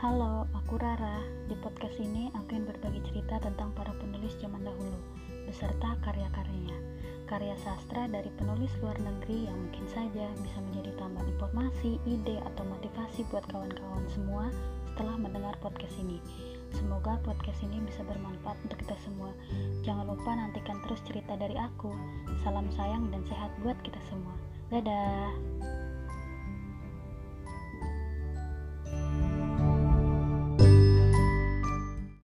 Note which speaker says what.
Speaker 1: Halo, aku Rara. Di podcast ini aku ingin berbagi cerita tentang para penulis zaman dahulu, beserta karya-karyanya. Karya sastra dari penulis luar negeri yang mungkin saja bisa menjadi tambahan informasi, ide, atau motivasi buat kawan-kawan semua setelah mendengar podcast ini. Semoga podcast ini bisa bermanfaat untuk kita semua. Jangan lupa nantikan terus cerita dari aku. Salam sayang dan sehat buat kita semua. Dadah.